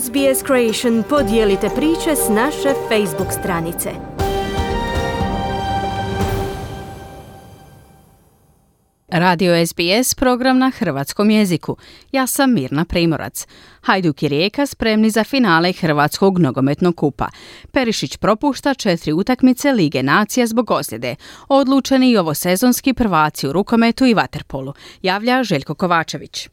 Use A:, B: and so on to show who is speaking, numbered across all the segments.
A: SBS Creation podijelite priče s naše Facebook stranice.
B: Radio SBS program na hrvatskom jeziku. Ja sam Mirna Primorac. Hajduk i Rijeka spremni za finale Hrvatskog nogometnog kupa. Perišić propušta četiri utakmice Lige nacija zbog ozljede. Odlučeni i ovo sezonski prvaci u rukometu i vaterpolu. Javlja Željko Kovačević.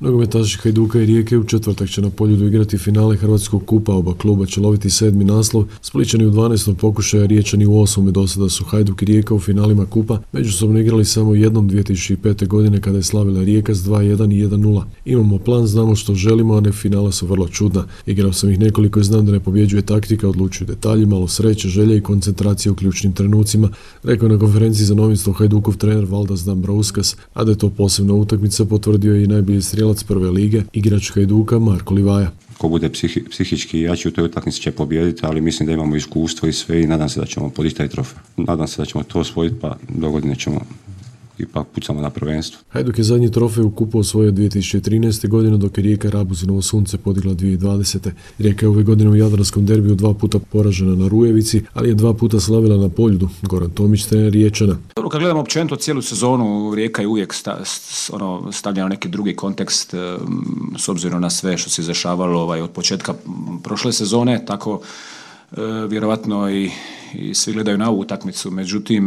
C: Nogometaši Hajduka i Rijeke u četvrtak će na poljudu igrati finale Hrvatskog kupa. Oba kluba će loviti sedmi naslov. Spličani u 12. pokušaja, Riječani u osmome do sada su Hajduk i Rijeka u finalima kupa. Međusobno igrali samo jednom 2005. godine kada je slavila Rijeka s 2-1 i 1-0. Imamo plan, znamo što želimo, a ne finala su vrlo čudna. Igrao sam ih nekoliko i znam da ne pobjeđuje taktika, odlučuju detalji, malo sreće, želje i koncentracije u ključnim trenucima, rekao na konferenciji za novinstvo Hajdukov trener Valdas Dambrauskas, a da je to posebna utakmica potvrdio i najbolji strijelac prve lige, igrač Hajduka Marko Livaja.
D: Ko bude psihički jači u toj utakmici će pobijediti, ali mislim da imamo iskustvo i sve i nadam se da ćemo podići taj trofej. Nadam se da ćemo to osvojiti, pa do godine ćemo ipak pucamo na prvenstvo.
C: Hajduk je zadnji trofej u kupu osvojio 2013. godine dok je Rijeka Rabuzinovo sunce podigla 2020. Rijeka je ove godine u Jadranskom derbiju dva puta poražena na Rujevici, ali je dva puta slavila na Poljudu. Goran Tomić, trener Riječana.
E: Dobro, kad gledamo općenito cijelu sezonu, Rijeka je uvijek sta, ono, stavljena neki drugi kontekst s obzirom na sve što se izrašavalo ovaj, od početka prošle sezone, tako e, vjerovatno i i svi gledaju na ovu utakmicu, međutim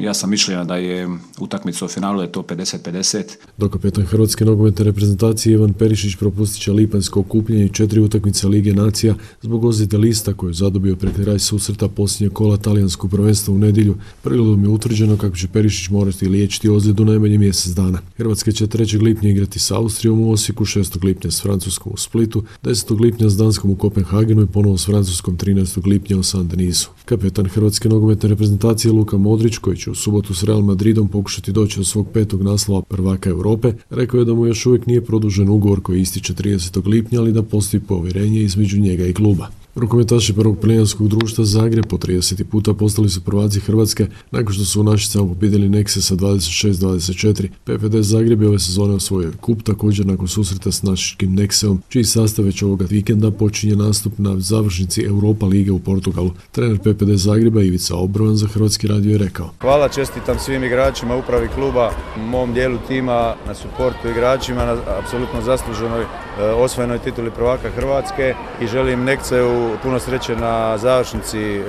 E: ja sam mišljenja da je utakmica u finalu je to 50-50.
C: Dok kapetan Hrvatske nogometne reprezentacije Ivan Perišić propustit će lipanjsko okupljenje i četiri utakmice Lige nacija zbog ozljede lista koju je zadobio pred kraj susreta posljednje kola talijanskog prvenstva u nedjelju. Prirodom je utvrđeno kako će Perišić morati liječiti ozljedu najmanje mjesec dana. Hrvatska će 3. lipnja igrati s Austrijom u Osijeku, 6. lipnja s Francuskom u Splitu, 10. lipnja s Danskom u Kopenhagenu i ponovo s Francuskom 13. lipnja u San Denisu. Kapetan Hrvatske nogometne reprezentacije Luka Modrić, koji će u subotu s Real Madridom pokušati doći do svog petog naslova prvaka Europe, rekao je da mu još uvijek nije produžen ugovor koji ističe 30. lipnja, ali da postoji povjerenje između njega i kluba. Rukometaši prvog plinijanskog društva Zagreb po 30. puta postali su prvaci Hrvatske nakon što su u Našicama pobjedili Nexe sa 26-24. PPD Zagreb je ove sezone osvojio kup također nakon susreta s našičkim Nexeom, čiji sastav već ovoga vikenda počinje nastup na završnici Europa Lige u Portugalu. Trener PPD Zagreba Ivica Obrovan za Hrvatski radio je rekao.
F: Hvala, čestitam svim igračima, upravi kluba, mom dijelu tima, na suportu igračima, na apsolutno zasluženoj e, osvojenoj tituli prvaka Hrvatske i želim Nexeu puno sreće na završnici e,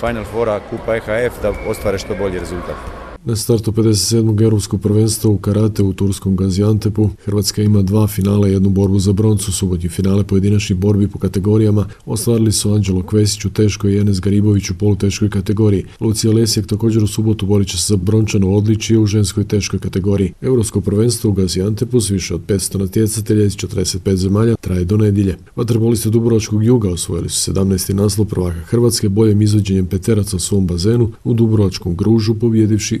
F: Final Fora Kupa EHF da ostvare što bolji rezultat.
C: Na startu 57. europskog prvenstva u karate u turskom Gaziantepu Hrvatska ima dva finale i jednu borbu za broncu. Subotnji finale pojedinačnih borbi po kategorijama ostvarili su Anđelo Kvesić u teškoj i Enes Garibović u poluteškoj kategoriji. Lucija Lesijek također u subotu borit će se za brončano odličije u ženskoj teškoj kategoriji. Europsko prvenstvo u Gaziantepu s više od 500 natjecatelja iz 45 zemalja traje do nedjelje. Vaterpolisti Dubrovačkog juga osvojili su 17. naslov prvaka Hrvatske boljim izvođenjem peteraca u svom bazenu u Dubrovačkom gružu pobjedivši